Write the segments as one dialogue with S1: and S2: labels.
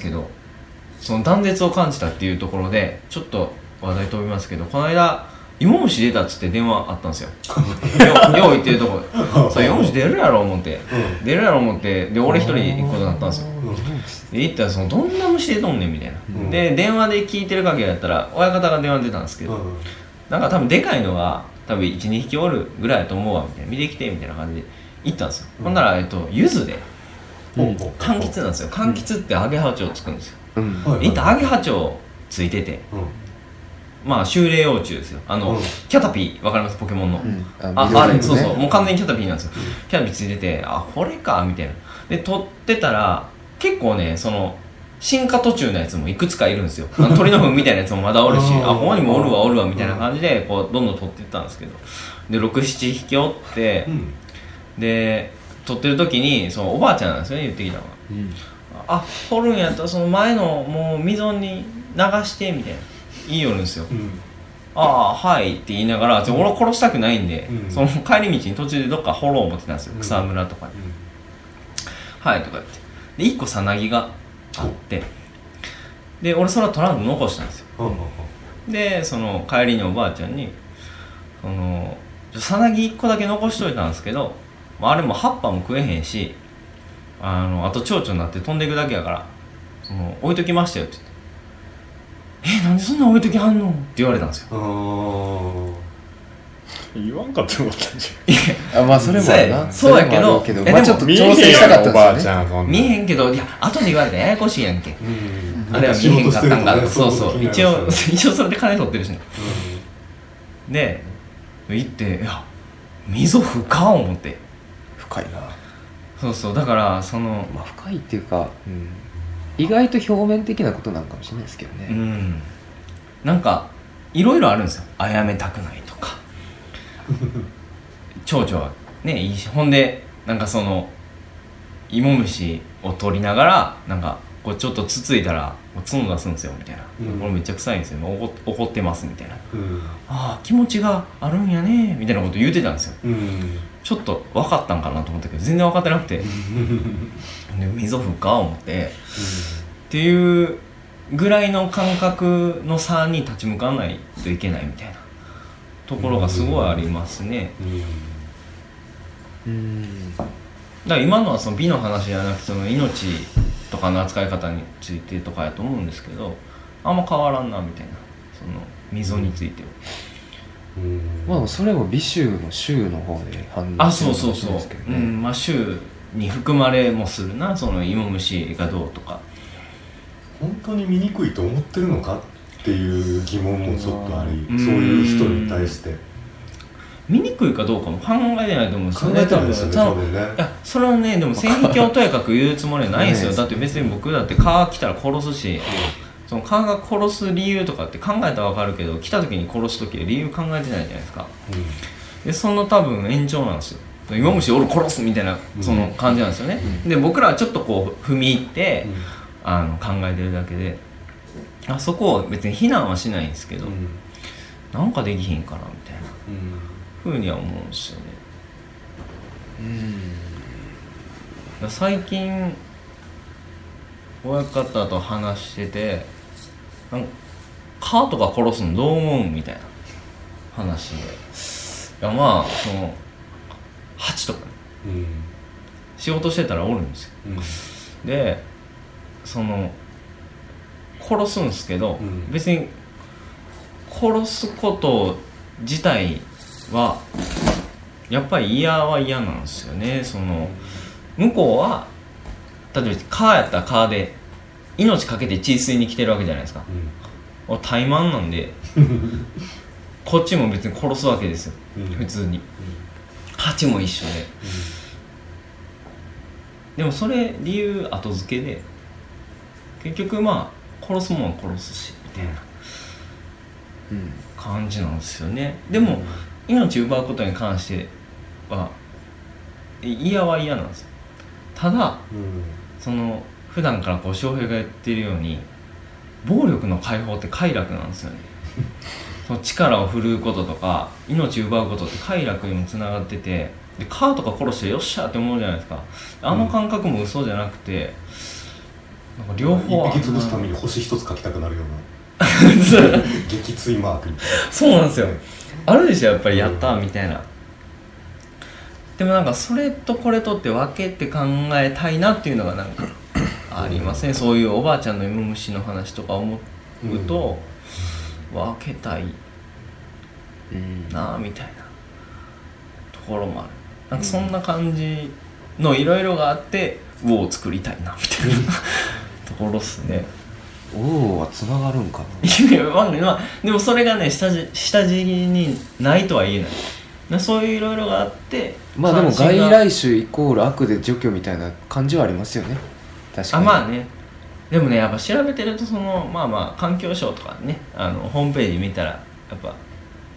S1: けどその断絶を感じたっていうところでちょっと話題飛びますけどこの間芋虫出たっつって電話あったんですよ。よよう言ってるとこ。そう芋虫出るやろ思って、
S2: うん。
S1: 出るやろ思って。で俺一人行くことになったんですよ。
S2: うん。
S1: で行ったらそのどんな虫出とんねんみたいな、
S2: うん。
S1: で電話で聞いてる限りだったら親方が電話出たんですけど、
S2: うん。
S1: なんか多分でかいのが多分12匹おるぐらいだと思うわみたいな。見てきてみたいな感じで行ったんですよ、
S2: うん
S1: ほんならえっと柚子で
S2: うん
S1: 柑橘なんですよ。柑橘ってアゲハチョウつくんですよ。
S3: うん。
S2: はい
S1: 行ったらアゲハチョウついてて。
S2: うん。
S1: まあ修霊幼虫ですよ。あの、
S2: うん。
S1: キャタピーわかります？ポケモンの、
S3: うん。
S1: ああれそうそう。もう完全にキャタピーなんですよ、キャタピーついててあこれかみたいな。で撮ってたら結構ねその進化途中のやつもいくつかいるんですよ。鳥の糞みたいなやつもまだおるし
S2: あ
S1: ここにもおるわおるわみたいな感じでこうどんどん撮っていったんですけど。で67匹おって
S2: うん。
S1: で撮ってる時にそのおばあちゃんなんですよね言ってきたのが
S3: うん。
S1: あ掘るんやったらその前のもう溝に流してみたいな。言いよるんですよ。
S2: うん。
S1: ああはいって言いながら、じゃあ俺は殺したくないんで、
S2: うん。
S1: その帰り道に途中でどっか掘ろう思ってたんですよ、
S2: うん。
S1: 草むらとかに、はいとか言って。で1個さなぎがあって。で俺それは取らんと残したんですよ。でその帰りにおばあちゃんにそのさなぎ1個だけ残しといたんですけどまああれも葉っぱも食えへんしあのあと蝶々になって飛んでいくだけやからその置いときましたよって言って「えなんでそんな置いときはんの?」って言われたんですよ。
S2: うん
S4: 言わんかったよかったんじ
S3: あまあそれもあるな。
S1: そうやけど
S3: それもある
S1: えでも
S3: まあちょっと
S4: ゃん
S3: 調整したかった
S4: おばあ
S3: ですよね
S1: 見えへんけどいや後で言われたらややこしいやんけ。
S2: うん。
S1: あれは見えへんかったんか。そうそう。一応
S2: う。ん
S1: 一応それで金取ってるしね。で行っていや溝深思って
S3: 深いな。
S1: そうそうだからその
S3: まあ深いっていうか、うん、意外と表面的なことなのかもしれないですけど
S1: う
S3: ね、
S1: ん。なんかいろいろあるんですよ。あやめたくないとか。蝶々はねいいしほんでなんかその芋虫を取りながらなんかこうちょっとつついたら角出すんですよみたいな、
S2: うん。
S1: これめっちゃ臭いんですよ。怒怒ってますみたいな。
S2: うん。
S1: ああ気持ちがあるんやねみたいなこと言うてたんですよ。
S2: うん
S1: ちょっと分かったんかなと思ったけど全然分かってなくて。で溝吹か思って。っていうぐらいの感覚の差に立ち向かわないといけないみたいなところがすごいありますね。だから今のはその美の話じゃなくてその命とかの扱い方についてとかやと思うんですけどあんま変わらんなみたいな。その溝については。
S2: うん
S3: まあそれも美州の州の方で判
S1: あ
S3: 断
S1: そうそうそう、
S3: ですけどね、
S1: うんまあ州に含まれもするなその芋虫がどうとか。
S2: 本当に醜いと思ってるのかっていう疑問もちょっとあり
S1: うん。
S2: そういう人に対して。
S1: 見にくいかどうかも考えてないと思うんですよね
S2: 考えてないですよね
S1: 多分。
S2: 多分ね。
S1: いやそれはねでも性癖をとやかく言うつもりはないんですよ。だって別に僕だって蚊来たら殺すしその蚊が殺す理由とかって考えたら分かるけど来た時に殺す時は理由考えてないじゃないですか。でその多分延長なんですよ。芋虫俺殺すみたいなその感じなんですよね、で僕らはちょっとこう踏み入って、あの考えてるだけであそこを別に非難はしないんですけど、
S2: うんうん。
S1: なんかできひんかなみたいな
S2: うん。
S1: ふうには思うんですよね。
S3: うん。
S1: 最近親方と話しててなんか蚊とか殺すのどう思うんみたいな話で。いやまあその蜂とかね。
S2: うん。
S1: 仕事してたらおるんですよ。
S2: うん。
S1: でその殺すんですけど、
S2: うん。
S1: 別に殺すこと自体はやっぱり嫌は嫌なんですよね。その向こうは例えばカーやったらカーで命かけて血吸いに来てるわけじゃないですか。俺怠慢なんで。こっちも別に殺すわけですよ。
S2: うん。
S1: 普通に。蜂も一緒で。でもそれ理由後付けで結局まあ殺すもんは殺すしみたいな
S3: うん。
S1: 感じなんですよね。でも命奪うことに関してはい嫌は嫌なんですよ。ただ
S2: うん。
S1: その普段からこう翔平が言ってるように暴力の解放って快楽なんですよね。その力を振るうこととか命奪うことって快楽にもつながっててでカーとか殺してよっしゃって思うじゃないですか。あの感覚も嘘じゃなくてなんか両方あ
S2: 一匹潰すために星一つ描きたくなるような。撃墜マーク
S1: そうなんですよ。あるでしょやっぱりやったーみたいな、でもなんかそれとこれとって分けて考えたいなっていうのがなんかありますね、そういうおばあちゃんの芋虫の話とか思うと、分けたい
S3: うん
S1: なあみたいなところもある。なんかそんな感じのいろいろがあって「ウォーを作りたいなみたいなところっすね。
S3: おおはつながるんか
S1: いやまあまあでもそれがね下地下地にないとは言えない。なそういういろいろがあって
S3: なまあでも外来種イコール悪で除去みたいな感じはありますよね確かに。
S1: あまあね。でもねやっぱ調べてるとそのまあまあ環境省とかねあのホームページ見たらやっぱ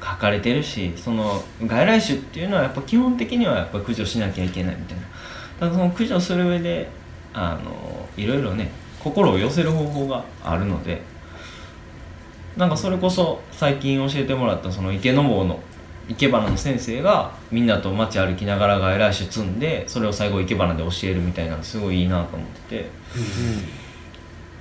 S1: 書かれてるしその外来種っていうのはやっぱ基本的にはやっぱ駆除しなきゃいけないみたいな。ただその駆除する上であのいろいろね心を寄せる方法があるのでなんかそれこそ最近教えてもらったその池の坊の生け花の先生がみんなと街歩きながら外来種積んでそれを最後生け花で教えるみたいなのすごいいいなと思ってて。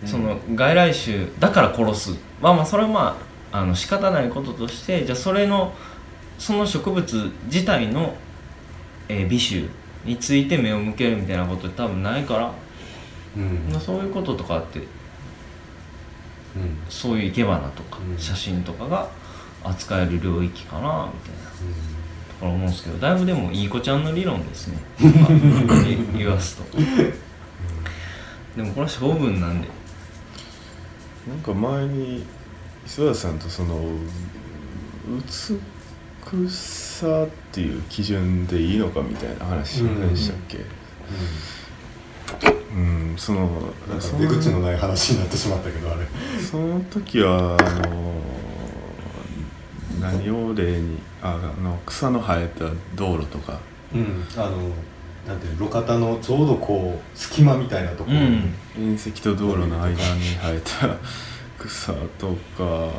S1: その外来種だから殺す。まあまあそれはまああの仕方ないこととしてじゃあそれのその植物自体の、えー美種について目を向けるみたいなことって多分ないから、
S2: うん。
S1: まあ、そういうこととかあって
S2: うん。
S1: そういう生け花とか
S2: うん。
S1: 写真とかが扱える領域かなみたいな。ところ思うんですけどだいぶでもいい子ちゃんの理論ですね。まあ言言わすと。でもこれは勝負なんで。
S4: なんか前に磯田さんとその美しさっていう基準でいいのかみたいな話しましたっけ？うん、その
S2: なんか
S4: そ
S2: 出口のない話になってしまったけどあれ。
S4: その時はあの何を例にああの草の生えた道路とか。
S2: うんあのなんていうの路肩のちょうどこう隙間みたいなところ。に、
S1: うん。
S4: 縁石と道路の間に生えた草とか。
S2: あと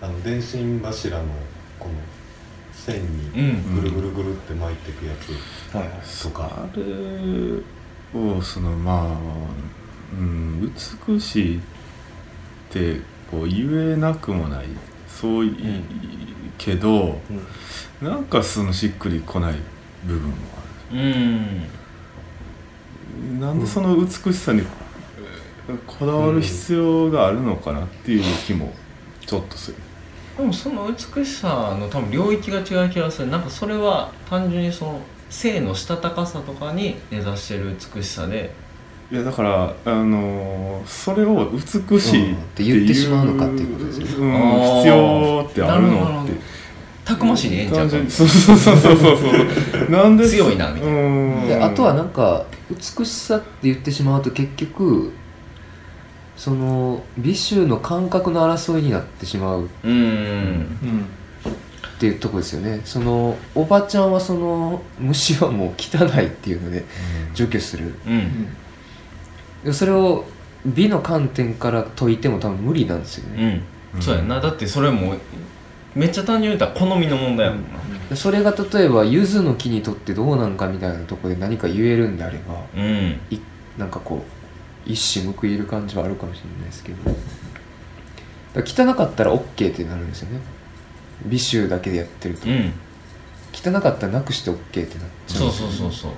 S2: あの電信柱のこの線
S1: う
S2: に
S1: ん。
S2: ぐるぐるぐるって巻いていくやつとか、
S4: あれをそのまあ、うん、美しいってこう言えなくもないそうい、
S3: ん
S4: けどなんかそのしっくりこない部分もある
S1: うん
S4: なんでその美しさにこだわる必要があるのかなっていう気もちょっとする。
S1: でもその美しさの多分領域が違う気がするなんかそれは単純にその性のしたたかさとかに根ざしてる美しさで
S4: いやだからあのーそれを美しいっていう、
S3: うんって言ってしまうのかっていうことですよ
S4: うん
S1: あー。
S4: 必要ってある
S1: なるほどな
S4: のって
S1: たくましいでええんちゃうか
S4: 単純に。そうそうそうそうそう。そ うなんで
S1: 強いなみたいな。
S4: うん。
S3: であとはなんか美しさって言ってしまうと結局その美醜の感覚の争いになってしまう。っ
S1: うん。
S3: ていうとこですよね。そのおばちゃんはその虫はもう汚いっていうので除去する。
S1: うん。
S3: でそれを美の観点から解いても多分無理なんですよ
S1: う
S3: ね、
S1: ん。そうやな。だってそれもめっちゃ単純に言ったら好みの問題やもんな。
S3: でそれが例えば柚子の木にとってどうなんかみたいなところで何か言えるんであれば
S1: うん。
S3: いなんかこう一矢報いる感じはあるかもしれないですけど。汚かったら OK ってなるんですよね。美醜だけでやってると、
S1: うん。
S3: 汚かったらなくして OK ってなっちゃ
S1: そうそうそうそう。
S3: で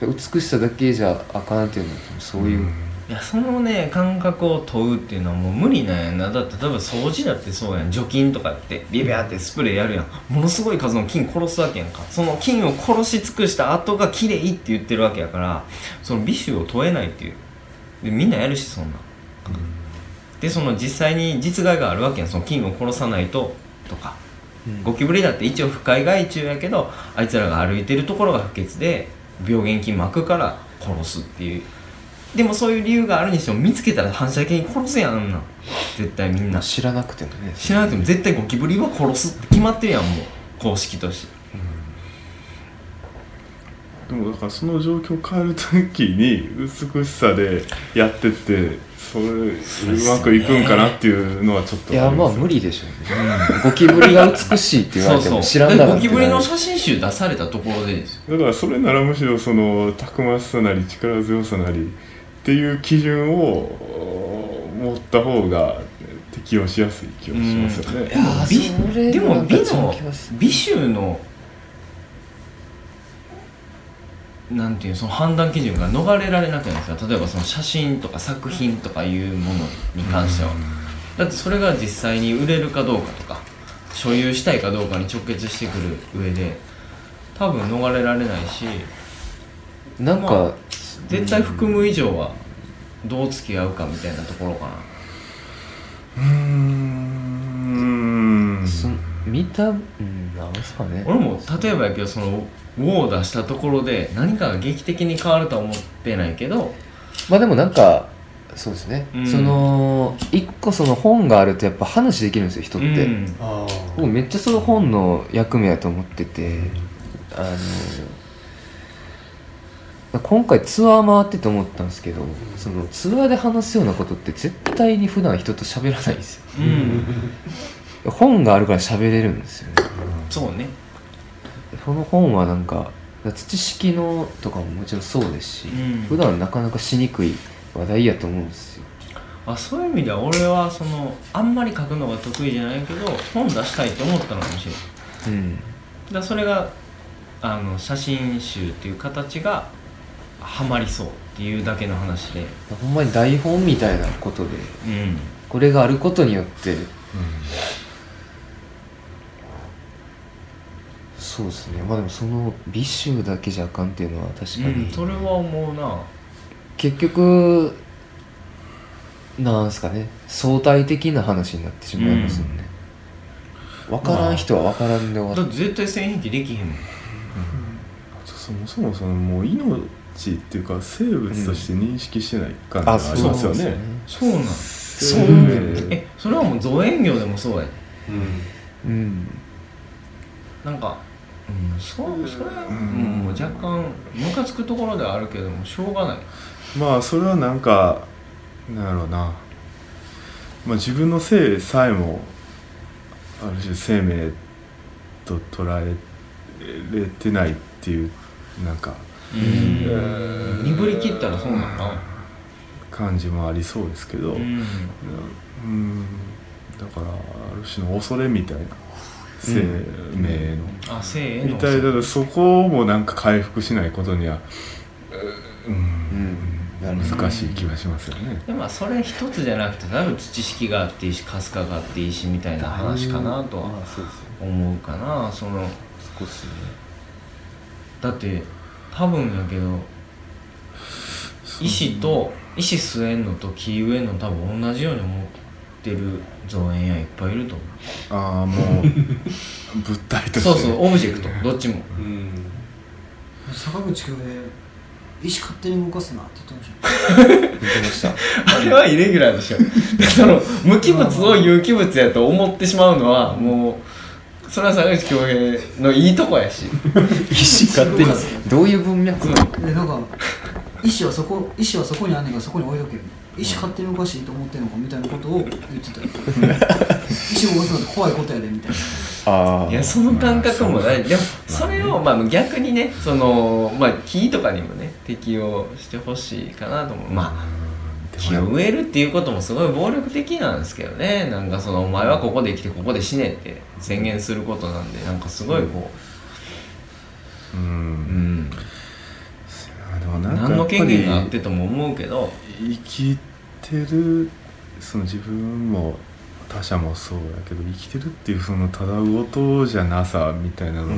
S3: 美しさだけじゃあかんっていうのはそういう、
S1: いやそのね感覚を問うっていうのはもう無理なんやな。だって例えば掃除だってそうやん。除菌とかってビビャーってスプレーやるやん。ものすごい数の菌殺すわけやんか。その菌を殺し尽くした後が綺麗って言ってるわけやからその美醜を問えないっていう。でみんなやるしそんな。でその実際に実害があるわけやん。その菌を殺さないととか。
S3: うん。
S1: ゴキブリだって一応不快害虫やけどあいつらが歩いてるところが不潔で病原菌巻くから殺すっていう。でもそういう理由があるにしても見つけたら反射的に殺すやんあんな。ん絶対みんな。
S3: 知らなくてもね。
S1: 知らなくても絶対ゴキブリは殺すって決まってるやんもう。公式として
S4: でもだからその状況を変える時に美しさでやってってそれうまくいくんかなっていうのはちょっと
S3: いやまあ無理でしょうね。ゴキブリが美しいって言われても知ら。んだろう
S1: でゴキブリの写真集出されたところでですよ
S4: だからそれならむしろそのたくましさなり力強さなりっていう基準を持った方が適用しやすい気がしますよね。
S1: でも美の美醜のなんていうその判断基準が逃れられなくないですか例えばその写真とか作品とかいうものに関しては、だってそれが実際に売れるかどうかとか所有したいかどうかに直結してくる上で多分逃れられないし
S3: なんか、
S1: まあ絶対含む以上はどう付き合うかみたいなところかな。
S4: うーん。
S3: そ見たうんなんですかね。
S1: 俺も例えばやけどその「ウォー」を出したところで何かが劇的に変わるとは思ってないけど
S3: まあでもなんかそうですね、
S1: うん。
S3: その一個その本があるとやっぱ話できるんですよ人って、
S1: うん。
S2: あ
S3: 僕めっちゃその本の役目やと思っててあの今回ツアー回ってて思ったんですけどそのツアーで話すようなことって絶対に普段人と喋らないんですよ。
S1: うん。
S3: 本があるから喋れるんですよね。
S1: そうね
S3: その本はなんか土式のとかももちろんそうですし、
S1: うん。
S3: 普段なかなかしにくい話題やと思うんですよ。
S1: あそういう意味では俺はそのあんまり書くのが得意じゃないけど本出したいと思ったのかもしれない
S3: うん。
S1: だそれがあの写真集っていう形がハマりそうっていうだけの話で。
S3: ほんまに台本みたいなことで
S1: うん。
S3: これがあることによってそうですね。まあでもその美醜だけじゃあかんっていうのは確かに、
S1: うん。それは思うな。
S3: 結局なんすかね。相対的な話になってしまいますよね、分からん人は分からんで終わっ
S1: だって絶対線引きできへんもん。
S4: そもそもそのもう命っていうか生物として認識してない感じがあ
S3: あ
S4: り
S3: そう
S4: ますよね。
S1: そうなん
S4: そう
S1: えそれはもう造園業でもそうや。で
S2: うん。
S3: うん。
S1: なんかうん。そうそれは、うん、もう若干ムカつくところではあるけどもしょうがない。
S4: まあそれはなんかなんだろうな、まあ、自分の性さえもある種生命と捉えれてないっていうなんか
S1: うん。鈍り切ったらそうなんか
S4: 感じもありそうですけど、
S1: うん。
S4: うん。だからある種の恐れみたいな生命の、
S1: あ生
S4: みたいだとそこもなんか回復しないことにはう
S3: うん。
S4: 難しい気がしますよね。
S1: でもまあそれ一つじゃなくて多分土式があっていいし春日があっていいしみたいな話かなとは思うかな。その
S3: そこっすね。
S1: だって多分やけど石と石据えんのと木植えんの多分同じように思ってる造園屋いっぱいいると思
S4: ああもう 物体として。
S1: うそうそうオブジェクトどっちも。
S2: うん。
S5: 坂口君石勝手に動かすなって言ってました
S3: 言ってました。
S1: あれはイレギュラーでしょ。その無機物を有機物やと思ってしまうのはもうそれは坂口恭平のいいとこやし。
S3: 石勝手に。どういう文脈
S5: でなんか石はそこ石はそこにあんねんからそこに置いとけよ石勝手に動かしていいと思ってんのかみたいなことを言ってた。よ石を動かすのって怖いことやでみたいな。
S3: ああ
S1: いやその感覚もないでもそれをまあ逆にねそのまあ木とかにもね適用してほしいかなと思う。まあ木を植えるっていうこともすごい暴力的なんですけどね。なんかそのお前はここで生きてここで死ねって宣言することなんでなんかすごいこ
S4: う
S1: う、うん。ん、
S4: でもなんか
S1: 何の権限があってとも思うけど。
S4: 生きてるその自分も他者もそうだけど生きてるっていうそのただごとじゃなさみたいなの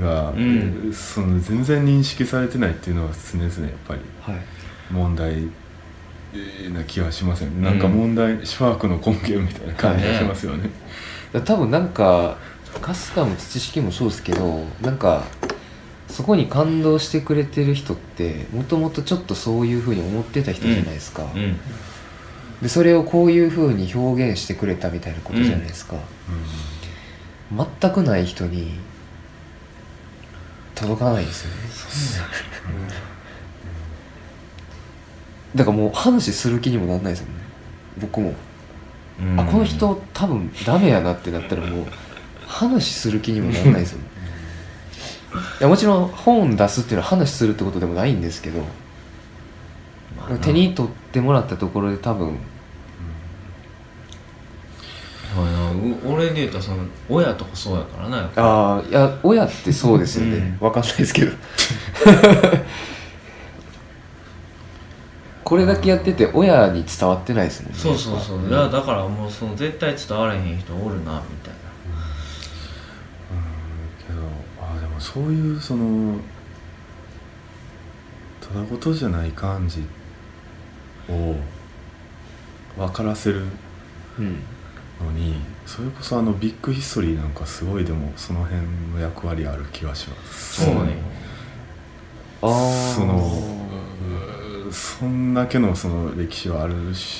S4: が、
S1: ん。
S4: その全然認識されてないっていうのは常々やっぱり
S3: はい。
S4: 問題な気はしません、なんか問題シュワークの根源みたいな感じがしますよね。
S3: だ多分なんか春日も土式もそうですけどなんかそこに感動してくれてる人ってもともとちょっとそういうふうに思ってた人じゃないですか、
S1: うん
S3: でそれをこういうふうに表現してくれたみたいなことじゃないですか、全くない人に届かないですよね。だ。からもう話する気にもなんないですもんね。僕も、
S1: うん。
S3: あこの人多分ダメやなってなったらもう話する気にもなんないですよねいやもちろん本出すっていうのは話するってことでもないんですけど、
S1: まあな。
S3: 手に取ってもらったところで多分
S1: そうやなう俺で言うとその親とかそうやからなやっぱ
S3: ああいや親ってそうですよね、
S1: うん。
S3: わかんないですけど。これだけやってて親に伝わってないですもんね。
S1: そうそうそう。だだからもうその絶対伝わらへん人おるなみたいな
S4: けどあでもそういうそのただ事じゃない感じを分からせる
S3: うん。
S4: のにそれこそあのビッグヒストリーなんかすごいでもその辺の役割ある気がします。
S1: そうね。
S3: ああ
S4: そのそんだけのその歴史はある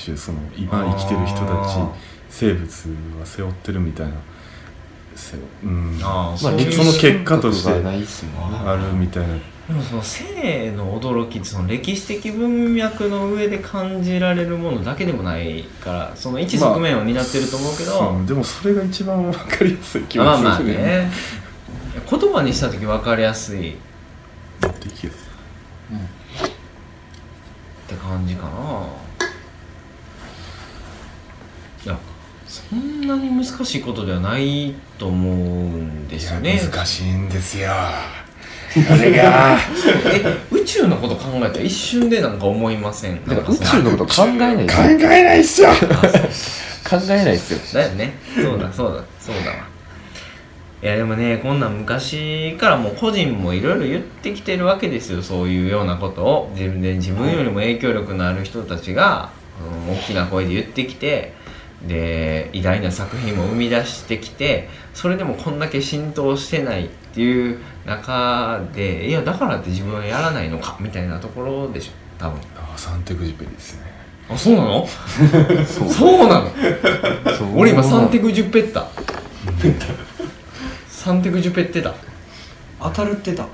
S4: 種その今生きてる人たち
S1: あ
S4: 生物は背負ってるみたいなせうん。
S1: ああ
S3: まあ
S1: そ
S4: の結果としてあるみたいな。
S1: でもその性の驚きってその歴史的文脈の上で感じられるものだけでもないからその一側面を担ってると思うけど、
S4: うんでもそれが一番分かりやすい気
S1: まあまあ
S4: がする
S1: ね。言葉にした時分かりやすい。っ
S4: できる。
S1: て感じかないやそんなに難しいことではないと思うんですよね。
S4: 難しいんですよ。あれが。
S1: え宇宙のこと考えたら一瞬でなんか思いません？
S3: だから宇宙のこと考えない。です
S4: 考
S3: よ
S4: えないっすよ。
S3: 考えないですよ
S1: だよね。そうだそうだそうだわ。いやでもねこんなん昔からもう個人もいろいろ言ってきてるわけですよ。そういうようなことを。自分で自分よりも影響力のある人たちが、うん大きな声で言ってきてで偉大な作品も生み出してきてそれでもこんだけ浸透してないっていう中でいやだからって自分はやらないのかみたいなところでしょ多分。
S4: あサンテグジュペリですね。
S1: あそうなの？そう。なの？
S3: そう。
S1: 俺今サンテクジュペッタ。サンテクジュペッテだ
S5: 当たるってた。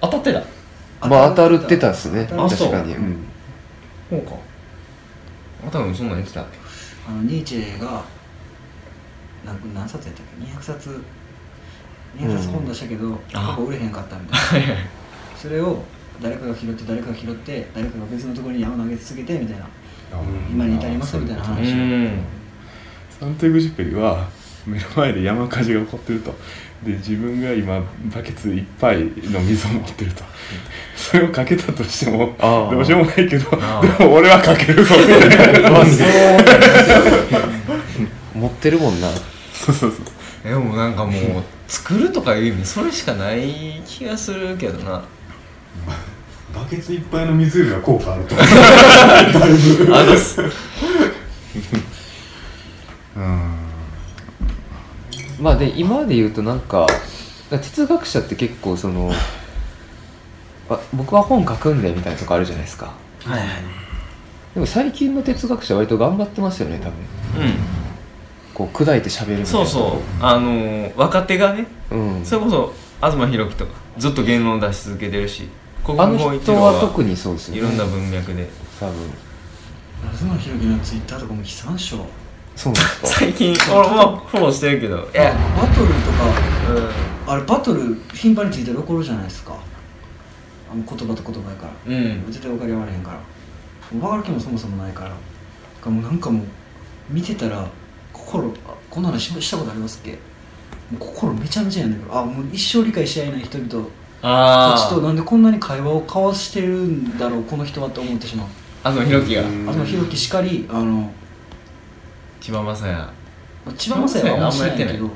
S1: 当たってた？
S3: まあ当たるってたっすね。
S1: あそう。
S3: 確かに。うん。
S1: そうか。あ多分そんなん言ってた。っけ
S5: あのニーチェが何何冊やったっけ？200冊。200冊本出したけど、
S1: あ
S5: ほぼ売れへんかったみたいな。それを誰かが拾って誰かが拾って誰かが別のところに山投げ続けてみたいな。今に至りますみたいな
S1: う
S5: 話
S1: ん。
S4: サンテグジュペリは目の前で山火事が起こってると。で自分が今バケツいっぱいの水を持ってると。それをかけたとしてもどうしようもないけど
S1: あ
S4: でも俺はかけるぞみたいな。
S3: 持ってるもんな。
S4: そうそうそう。
S1: でもなんかもう作るとかいう意味それしかない気がするけどな。
S2: バケツいっぱいの水よりは効果あると思う。
S1: あのす
S4: うん
S3: まあで今で言うとなんか哲学者って結構そのあ僕は本書くんでみたいなとこあるじゃないですか。
S5: はいはい。
S3: でも最近の哲学者は割と頑張ってますよね多分。
S1: う
S3: こう砕いて喋るみ
S1: ん
S3: たいな。
S1: そうそう。あのー若手がね
S3: う、うん、
S1: それこそ東博樹とかずっと言論を出し続けてるし国
S3: あの
S1: 語一
S3: 人
S1: 郎は
S3: は特にそうですよね。
S1: いろんな文脈で。
S3: 多分。
S5: 東博樹のツイッターとかも悲惨症
S3: そうなんですか？
S1: 最近俺もフォローしてるけど。いや。
S5: バトルとか
S1: う
S5: あれバトル頻繁についてる怒るじゃないですか。あの言葉と言葉やから。
S1: んうん。
S5: 絶対分かり合われへんから。分かる気もそもそもないから。かもうなんかもう見てたら心あこんな話ししたことありますっけ？もう心めちゃめちゃやねんけど。あもう一生理解し合えない人々た
S1: あ
S5: ちとなんでこんなに会話を交わしてるんだろうこの人はって思ってしまう。
S1: あ東博樹が。
S5: 東博樹しかりあの
S1: 千葉雅也。
S5: 千葉雅也はあんましない。けど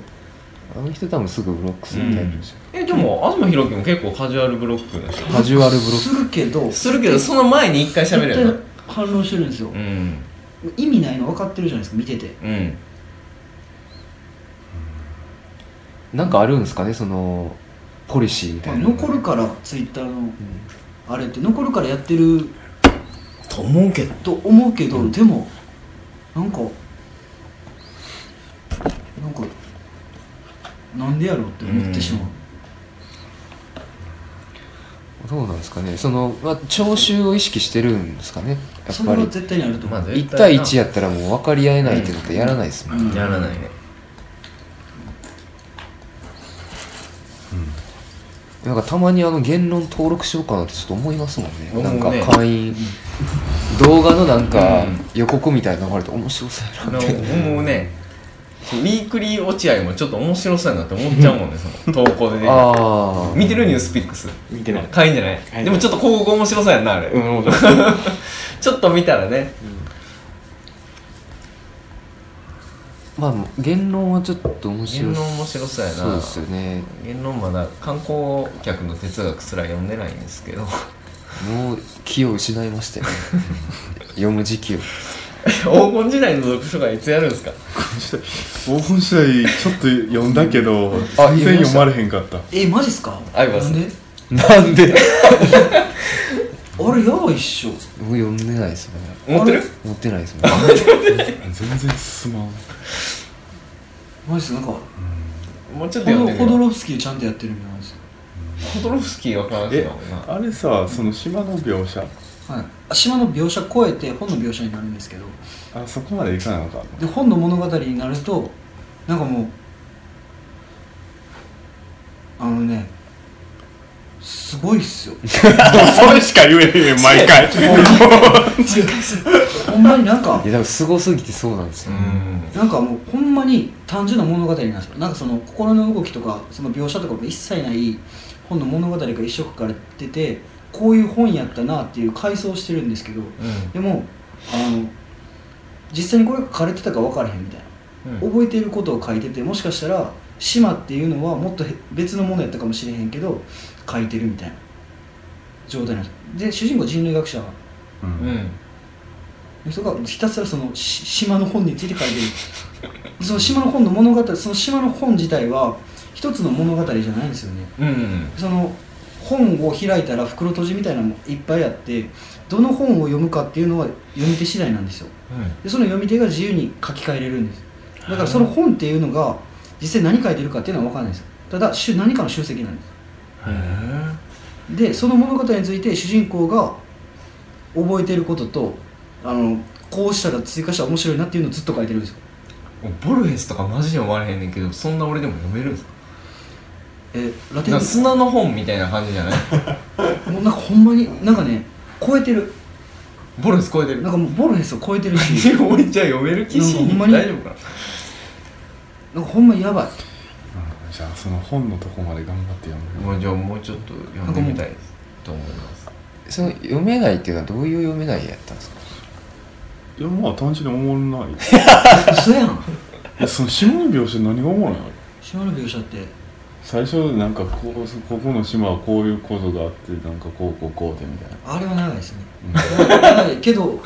S3: あの人多分すぐブロックするタイプですよ、
S1: えでも東博樹も結構カジュアルブロック
S3: カジュアルブロッ
S5: するけど
S1: するけどその前に一回喋るよな
S5: 反論してるんですよ。
S1: う、ん。
S5: 意味ないの分かってるじゃないですか見てて。
S1: うん。
S3: クなんかあるんですかねそのポリシーみたいな。
S5: 残るからツイッターのあれって。残るからやってる。
S1: と思うけど。
S5: と思うけど、でもなんかなんかなんでやろうって思ってしまう、
S3: どうなんですかね。その、まあ、聴衆を意識してるんですかね。や
S5: それは
S3: っぱり
S5: 絶対にあると思う、
S1: まあ
S3: 1対1やったらもう分かり合えないってことやらないですもん、
S5: うん。
S1: やらないね。
S3: なんかたまにあの言論登録しようかなってちょっと思いますもんね。なんか
S1: 思うね
S3: 会員、動画のなんか
S1: うん。
S3: 予告みたいなの流れて面白そうやなって。
S1: 思うねウィークリー落合もちょっと面白そうやなって思っちゃうもんねその投稿でね。
S3: ああ
S1: 見てるニュースピックス。
S6: 見てない。
S1: 会員じゃない、
S6: はい
S1: でもちょっと広告面白そうやんなあれ、
S6: うん
S1: ちょっと見たらね。
S3: まあ言論はちょっと面
S1: 言
S3: 白
S1: 論面白そうやな。
S3: そうですよね。
S1: 言論まだ観光客の哲学すら読んでないんですけど。
S3: もう気を失いましたよね。読む時期を
S1: 黄金時代の読書会いつやるんですか？
S4: 黄金時代ちょっと読んだけど
S3: あ
S4: 全然読まれへんかった。
S5: えマジっすか？
S1: あります。
S5: なんで？
S3: なんで？
S5: あれやばいっしょ。
S3: もう読んでないですね。
S1: 持ってる？
S3: 持ってないですもん
S4: 全然進まん。
S5: マジっすなんか
S1: もうちょっと読んでみよう。
S5: ホドロフスキーちゃんとやってるみたいなんですよ。
S1: ホドロフスキーわからんし
S4: え
S1: な
S4: あれさその島の描写
S5: はい。あ島の描写超えて本の描写になるんですけど。
S4: あそこまでいかなあかんの
S5: で本の物語になるとなんかもうあのねすごいっすよ。
S4: それしか言えへんよ毎回。
S5: ほんまになんか
S3: いやでもすごすぎてそうなんですよ、
S1: うん。
S5: なんかもうほんまに単純な物語なんですよ。なんかその心の動きとかその描写とかも一切ない本の物語が一生書かれててこういう本やったなっていう回想してるんですけどでもあの実際にこれが書かれてたか分からへんみたいな。
S1: うん。
S5: 覚えていることを書いててもしかしたら島っていうのはもっとへ別のものやったかもしれへんけど書いてるみたいな。状態なんです。で主人公は人類学者。
S4: う
S1: うん。ん
S5: の人がひたすらそのし島の本について書いてる。その島の本の物語その島の本自体は一つの物語じゃないんですよね。
S1: うん。
S5: その本を開いたら袋閉じみたいなのもいっぱいあってどの本を読むかっていうのは読み手次第なんですよ。でその読み手が自由に書き換えれるんです。だからその本っていうのが実際何書いてるかっていうのは分かんないです。よただ何かの集積なんです。でその物語について主人公が覚えてることとあのこうしたら追加したら面白いなっていうのをずっと書いてるんですよ。
S1: ボルヘスとかマジで読まれへんねんけどそんな俺でも読めるんですか？
S5: えラテン？
S1: なんか砂の本みたいな感じじゃない？
S5: もうなんかほんまになんかね超えてる。
S1: ボルヘス超えてる？
S5: なんかもうボルヘスを超えてるし。
S1: 俺じゃあ読める気し
S5: なんかほんまに？
S1: 大丈夫かな？
S5: なんかほんまやばい。
S4: じゃあその本のとこまで頑張って読む
S1: もうじゃあもうちょっと読んでみたいですと思います。
S3: その読めないっていうのはどういう読めないやったんですか？
S4: いやまあ単純におもろない。
S5: 嘘やん。
S4: いやその島の描写何がおもろいの？
S5: 島の描写って
S4: 最初なんかこうここの島はこういうことがあってなんかこうこうこうでみたいな。
S5: あれは長いですね。長い。けど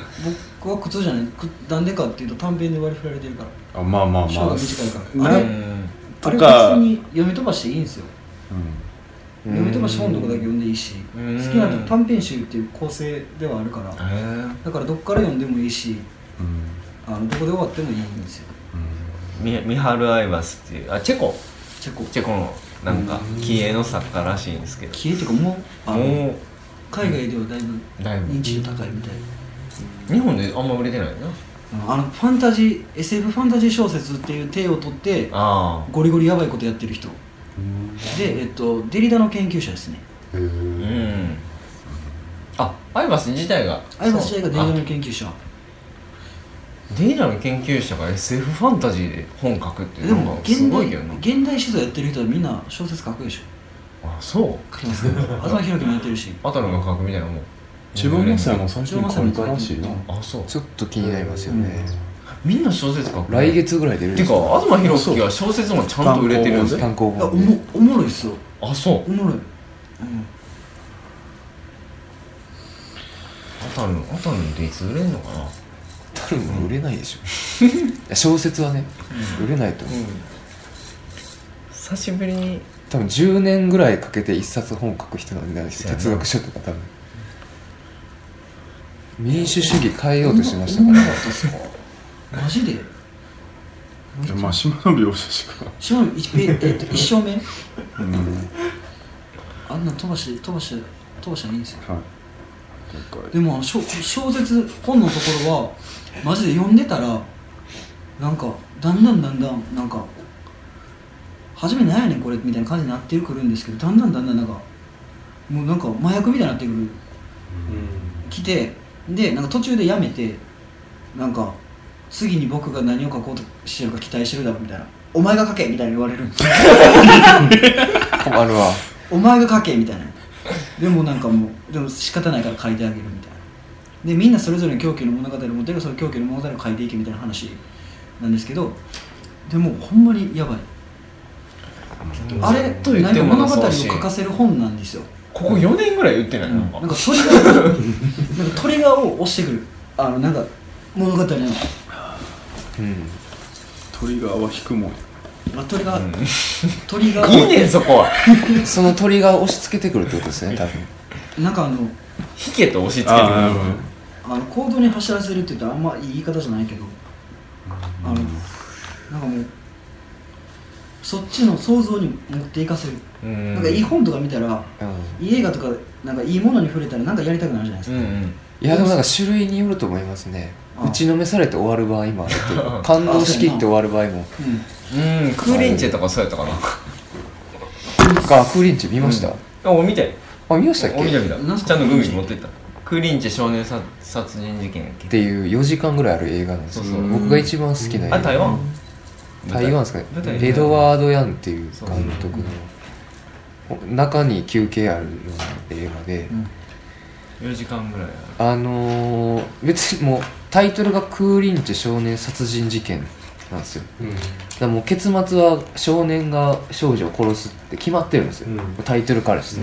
S5: 僕は苦痛じゃない。くなんでかっていうと短編で割り振られてるから。
S4: あまあまあまあ。
S5: 章が短いから。
S4: な
S5: あれ
S1: うん
S5: あれ別に読み飛ばしていいんですよ。
S4: う
S5: 読み飛ばして本とかだけ読んでいいし
S1: うん。
S5: 好きな短編集っていう構成ではあるからだからどっから読んでもいいし
S4: んうん。
S5: あのどこで終わってもいいんですよ。
S1: ミミハル・アイバスっていうあチェコ。
S5: チェコ。
S1: チェコのなんか気鋭の作家らしいんですけど。
S5: 消えっていうかもうあの
S1: も
S5: 海外ではだいぶ認知度高いみたい。
S1: 日本であんま売れてないな。
S5: うんあのファンタジー SF ファンタジー小説っていう体を取って
S1: あ
S5: ゴリゴリやばいことやってる人。で、えっと、デリダの研究者ですね。
S1: あうん。あアイバス自体が。
S5: アイバス自体がデリダの研究者。
S1: あデイラの研究者が SF ファンタジーで本書くっていう
S5: でも
S1: のがす
S5: 現代
S1: ごいけどな。
S5: 現代思想やってる人はみんな小説書くでしょ。
S1: あそう？
S5: 書きますけど。東博樹もやってるし。
S1: アタルが書くみたいなもん。
S4: 千葉雅也も最初に書いたらしいな
S1: あそう。
S3: ちょっと気になりますよね、
S1: みんな小説書く
S3: 来月ぐらい出るん
S1: てか東博樹は小説もちゃんと売れてるんで。すよ
S3: 単行
S5: いやお
S3: 本で
S5: もおもろいっすよ。
S1: あそう。
S5: おもろい、うん、
S1: アタルアタルっていつ売れんのかな？
S3: 多分売れないでしょ。いや小説はね、売れないと思う。
S1: 久しぶりに。
S3: 多分10年ぐらいかけて一冊本書く人なんで
S1: そうやな。
S3: 哲学書とか多分。民主主義変えようとしてましたから。
S5: マジで？
S4: じゃあまあ島の描写しか。
S5: 島の一ペえっと一章目？
S4: うん。
S5: あんなん飛ばして飛ばして通したらいいんですよ。
S4: はい
S5: でも小小説本のところはマジで読んでたらなんかだんだんだんだんなんか初めなんやねんこれみたいな感じになってくるんですけどだんだんだんだんなんかもうなんか麻薬みたいになってくる。来てでなんか途中でやめてなんか次に僕が何を書こうとしてるか期待してるだろうみたいな。お前が書けみたいに言われる。んですよ
S3: 困るわ。
S5: お前が書けみたいなでもなんかもうでも仕方ないから書いてあげるみたいな。でみんなそれぞれの狂気の物語を持ってるその狂気の物語を書いていけみたいな話なんですけどでもほんまにやばい。あれ
S1: と言っても
S5: 何か物語を書かせる本なんですよ。
S1: ここ4年ぐらい言ってないなん。か
S5: なんかトリガーなんかトリガーを押してくる。あのなんか物語の、
S3: うん。
S4: トリガーは引くもんや
S5: まあ、トリガー、
S1: うん。
S5: トリガー
S1: いいねんそこは
S3: その鳥が押し付けてくるってことですね多分。
S5: なんかあの
S1: 引けと押し付けてくる。
S4: あ
S5: の行動に走らせるって言ったらあんまいい言い方じゃないけど。あのなんかもうそっちの想像に持っていかせる、
S1: うん。
S5: なんかいい本とか見たら
S3: うん。
S5: いい映画とかなんかいいものに触れたらなんかやりたくなるじゃないですか、
S1: うんうん。
S3: いやでもなんか種類によると思いますね。
S5: あ
S3: 打ちのめされて終わる場合もあるっていう。か感動しきって終わる場合も。
S5: うん。
S1: うん。クーリンチェとかそうやったかな。
S3: あクーリンチ見ました、
S1: あ俺見て。
S3: あ見ましたっけ？
S1: 俺見た見た。
S5: なんすか
S1: ちゃんとグミ持ってった。クーリンチェ少年殺殺人事件やっけ？
S3: っていう4時間ぐらいある映画なんですよ。
S1: そうそう。
S3: 僕が一番好きな映画。
S1: あ台湾？
S3: 台？湾ですか？ね
S1: 舞台？
S3: エドワード・ヤンっていう監督の。中に休憩あるような映画で、
S1: 4時間ぐらいあ
S3: あのー、別にもうタイトルが「クーリンチェ少年殺人事件」なんですよ。だからもう結末は少年が少女を殺すって決まってるんですよ、
S2: うん。
S3: タイトルからして、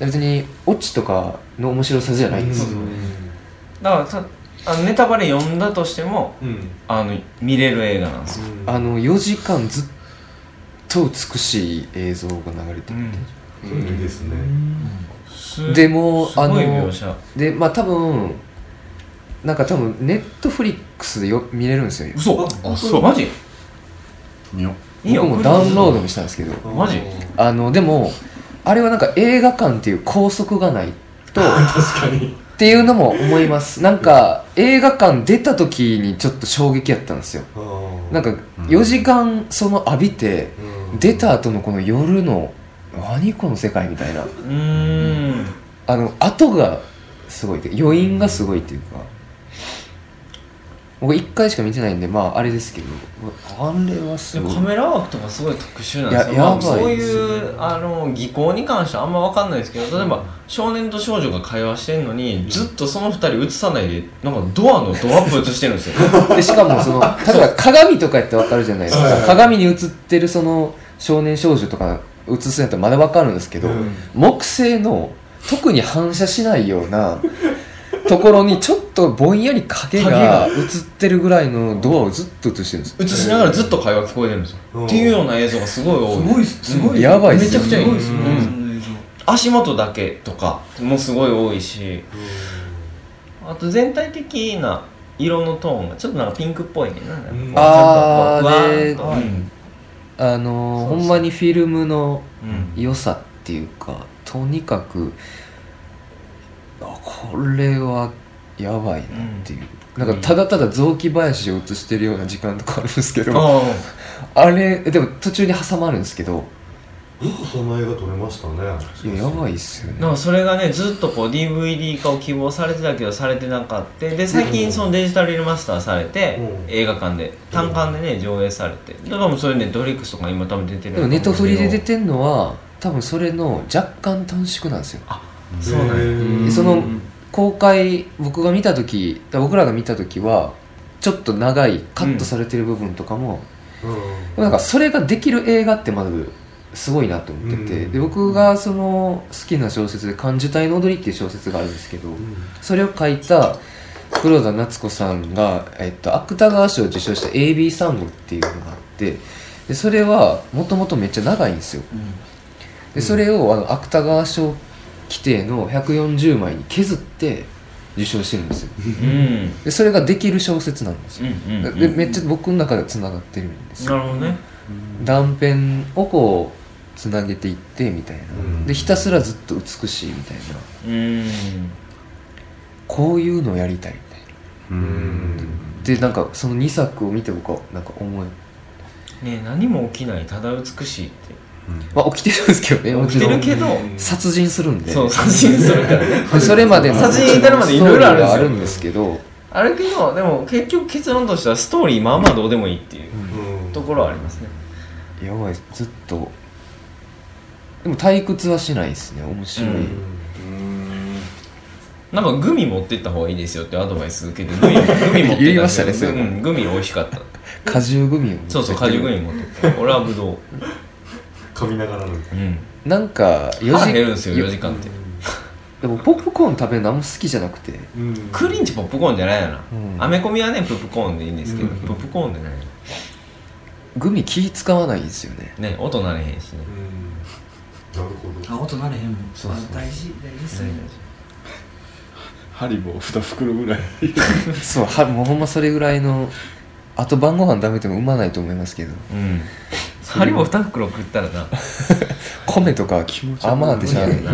S3: 別にオチとかの面白さじゃないんですよ、
S1: るだからさあのネタバレ読んだとしてもあの見れる映画なんですよ。
S3: あの4時間ずっと美しい映像が流れてる、
S2: そういいですね。
S1: す
S3: でも
S1: すごい
S3: あのでまあ多分なんか多分ネットフリックスでよ見れるんですよ。
S1: 嘘？
S2: あ
S1: そうマジ？
S4: 見よ
S1: いいよ。
S3: 僕もダウンロードもしたんですけど。
S1: マジ？
S3: あのでもあれはなんか映画館っていう拘束がないと
S2: 確かに。
S3: っていうのも思います。なんか映画館出た時にちょっと衝撃やったんですよ。なんか4時間その浴びて出た後のこの夜の何この世界みたいな。
S1: うーん。
S3: あの後がすごいって余韻がすごいっていうか僕1回しか見てないんでまああれですけど。あれはすごい。
S1: カメラワークとかすごい特殊なんですよ。まそう
S3: ですよ
S1: いうあの技巧に関してはあんま分かんないですけど例えば少年と少女が会話してんのにずっとその二人映さないでなんかドアのドアップ映してるんですよ。
S3: でしかもその 例えば鏡とかやってわかるじゃないですか。鏡に映ってるその少年少女とか映すんやったらまだわかるんですけど、木製の特に反射しないようなところにちょっとぼんやり影
S1: 影が。
S3: が映ってるぐらいのドアをずっと映してるんですよ。
S1: 映しながらずっと会話聞こえてるんですよ、
S2: うん。
S1: っていうような映像がすごい多い。
S5: すごいすごい、
S3: やばいっすよ
S5: めちゃくちゃいいですよ、
S1: うん。
S5: その映像
S1: 足元だけとかもすごい多いし。あと全体的な色のトーンがちょっとなんかピンクっぽいね。
S3: あー
S1: ちょっとこうわー
S3: であのほんまにフィルムの
S1: うん。
S3: 良さっていうかとにかくあこれはやばいなっていう、なんかただただ雑木林を映してるような時間とかあるんですけど
S1: あ
S3: あれでも途中に挟まるんですけど。
S2: よくその映画撮れましたね。
S3: いややばいっすよね。
S1: なんかそれがねずっとこう DVD 化を希望されてたけどされてなかったで最近そのデジタルリマスターされて
S2: うん。
S1: 映画館で単館でね上映されて。だからもうそれネットフリックスとか今多分出てる
S3: でもネットフリで出
S1: て
S3: てんのは多分それの若干短縮なんですよ。
S1: そうなんや。
S2: ん
S3: でその公開僕が見た時僕らが見た時はちょっと長いカットされてる部分とかも、でもなんかそれができる映画ってまずすごいなと思ってて、
S2: うん。
S3: で僕がその好きな小説で「漢字体の踊り」っていう小説があるんですけど、それを書いた黒田夏子さんが、えっと、芥川賞を受賞した AB サンゴっていうのがあってでそれはもともとめっちゃ長いんですよ。でそれをあの芥川賞規定の140枚に削って受賞してるんですよ。
S1: うん。
S3: でそれができる小説なんですよ、
S1: うんうん
S3: でめっちゃ僕の中でつながってるんです。よ
S1: なるほどね。
S3: 断片をこうつなげていってみたいな、
S2: うん。
S3: でひたすらずっと美しいみたいな。
S1: うん。
S3: こういうのをやりたいみたいな。
S4: うん。
S3: でなんかその2作を見て僕はなんか思い
S1: ね何も起きないただ美しいって
S3: まあ起きてるんですけどねも
S1: 起きてるけど
S3: 殺人するんで。
S1: そう殺人するから。ね
S3: でそれまでの
S1: 殺人に至るまでいろいろあるんです
S3: けど。
S1: あるけどでも結局結論としてはストーリーまあまあどうでもいいっていう
S2: うん。
S1: ところはありますね。
S3: やばいずっと。でも退屈はしないですね。面白い、
S1: うん。なんかグミ持ってった方がいいですよってアドバイス受けてグミグミ持ってった
S3: ましたねそれ
S1: うんグミ美味しかった。
S3: 果汁グミを
S1: そうそう果汁グミ持ってった俺はブドウ
S2: 噛みながらの
S1: うん。
S3: なんか4
S1: 腹
S3: 時
S1: 減るんですよ4時間って。
S3: でもポップコーン食べるのあんま好きじゃなくて。
S2: うん
S1: クリンチポップコーンじゃないよな、
S3: うん。
S1: アメコミはねポップコーンでいいんですけど、
S2: うん。
S1: ポップコーンでない。
S3: グミ気使わないんですよね。
S1: ね音なれへんしね。
S2: なるほど。
S5: あ音なれへんもん。
S1: そうそう。
S5: あ大事大事ですね。
S4: ハリボー2袋ぐらい。
S3: そうはもうほんまそれぐらいのあと晩ご飯食べてもうまないと思いますけど。
S1: うんハリボー2袋食ったらな。
S3: 米とか
S4: 気持ち
S3: 甘ってしゃあない
S1: な。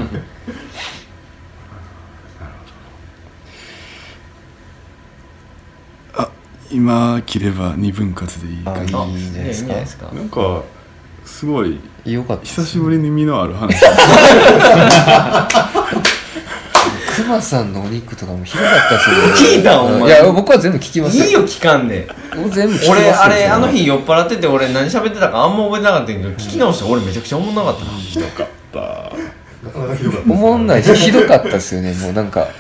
S4: あ今切れば2分割でいい
S3: あいい
S4: かな。
S3: いいんじゃないですか。
S1: いじゃないですか。
S4: なんかすごい
S3: よかったです
S4: 久しぶりに身のある話
S3: クマさんのお肉とかもひどかったですよね。
S1: 聞いたんお前。
S3: いや僕は全部聞きます
S1: いいよ聞かんで。
S3: 僕全部聞きますよ。
S1: 俺あれあの日酔っ払ってて俺何喋ってたかあんま覚えてなかったけど聞き直して俺めちゃくちゃ思んなかった。な
S4: ひどかった。
S2: なかなかひどかった
S3: 思んないしひどかったですよね。もうなんか。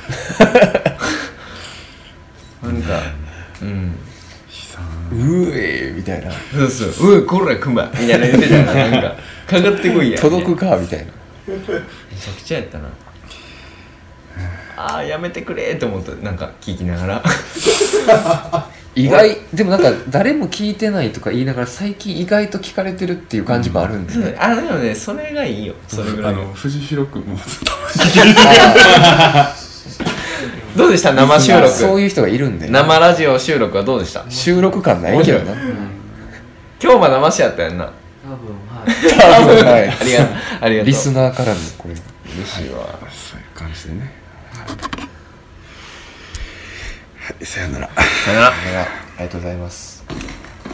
S1: なんかうん。
S3: うえーみたいな。
S1: そうそう「うわこらクマ」みたいな言ってたよななんか。かかってこいや。
S3: 届くかみたいな。
S1: めちゃくちゃやったなああやめてくれって思ったなんか聞きながら。
S3: 意外。でもなんか誰も聞いてないとか言いながら最近意外と聞かれてるっていう感じもあるんでね、
S1: あでもねそれがいいよ。それぐらい。
S4: あの藤代君も。
S1: どうでした？生収録。
S3: そういう人がいるんで、
S1: 生ラジオ収録はどうでした？
S3: 収録感ないけどな。
S1: 今日も生しやったやんな。
S5: 多分はい。
S3: 多分はい。
S1: ありがとう。ありがとう。
S3: リスナーからのこれ。
S1: 嬉しいわ。
S4: そういう感じでねはい、さよなら。
S1: さよなら。
S3: ありがとうございます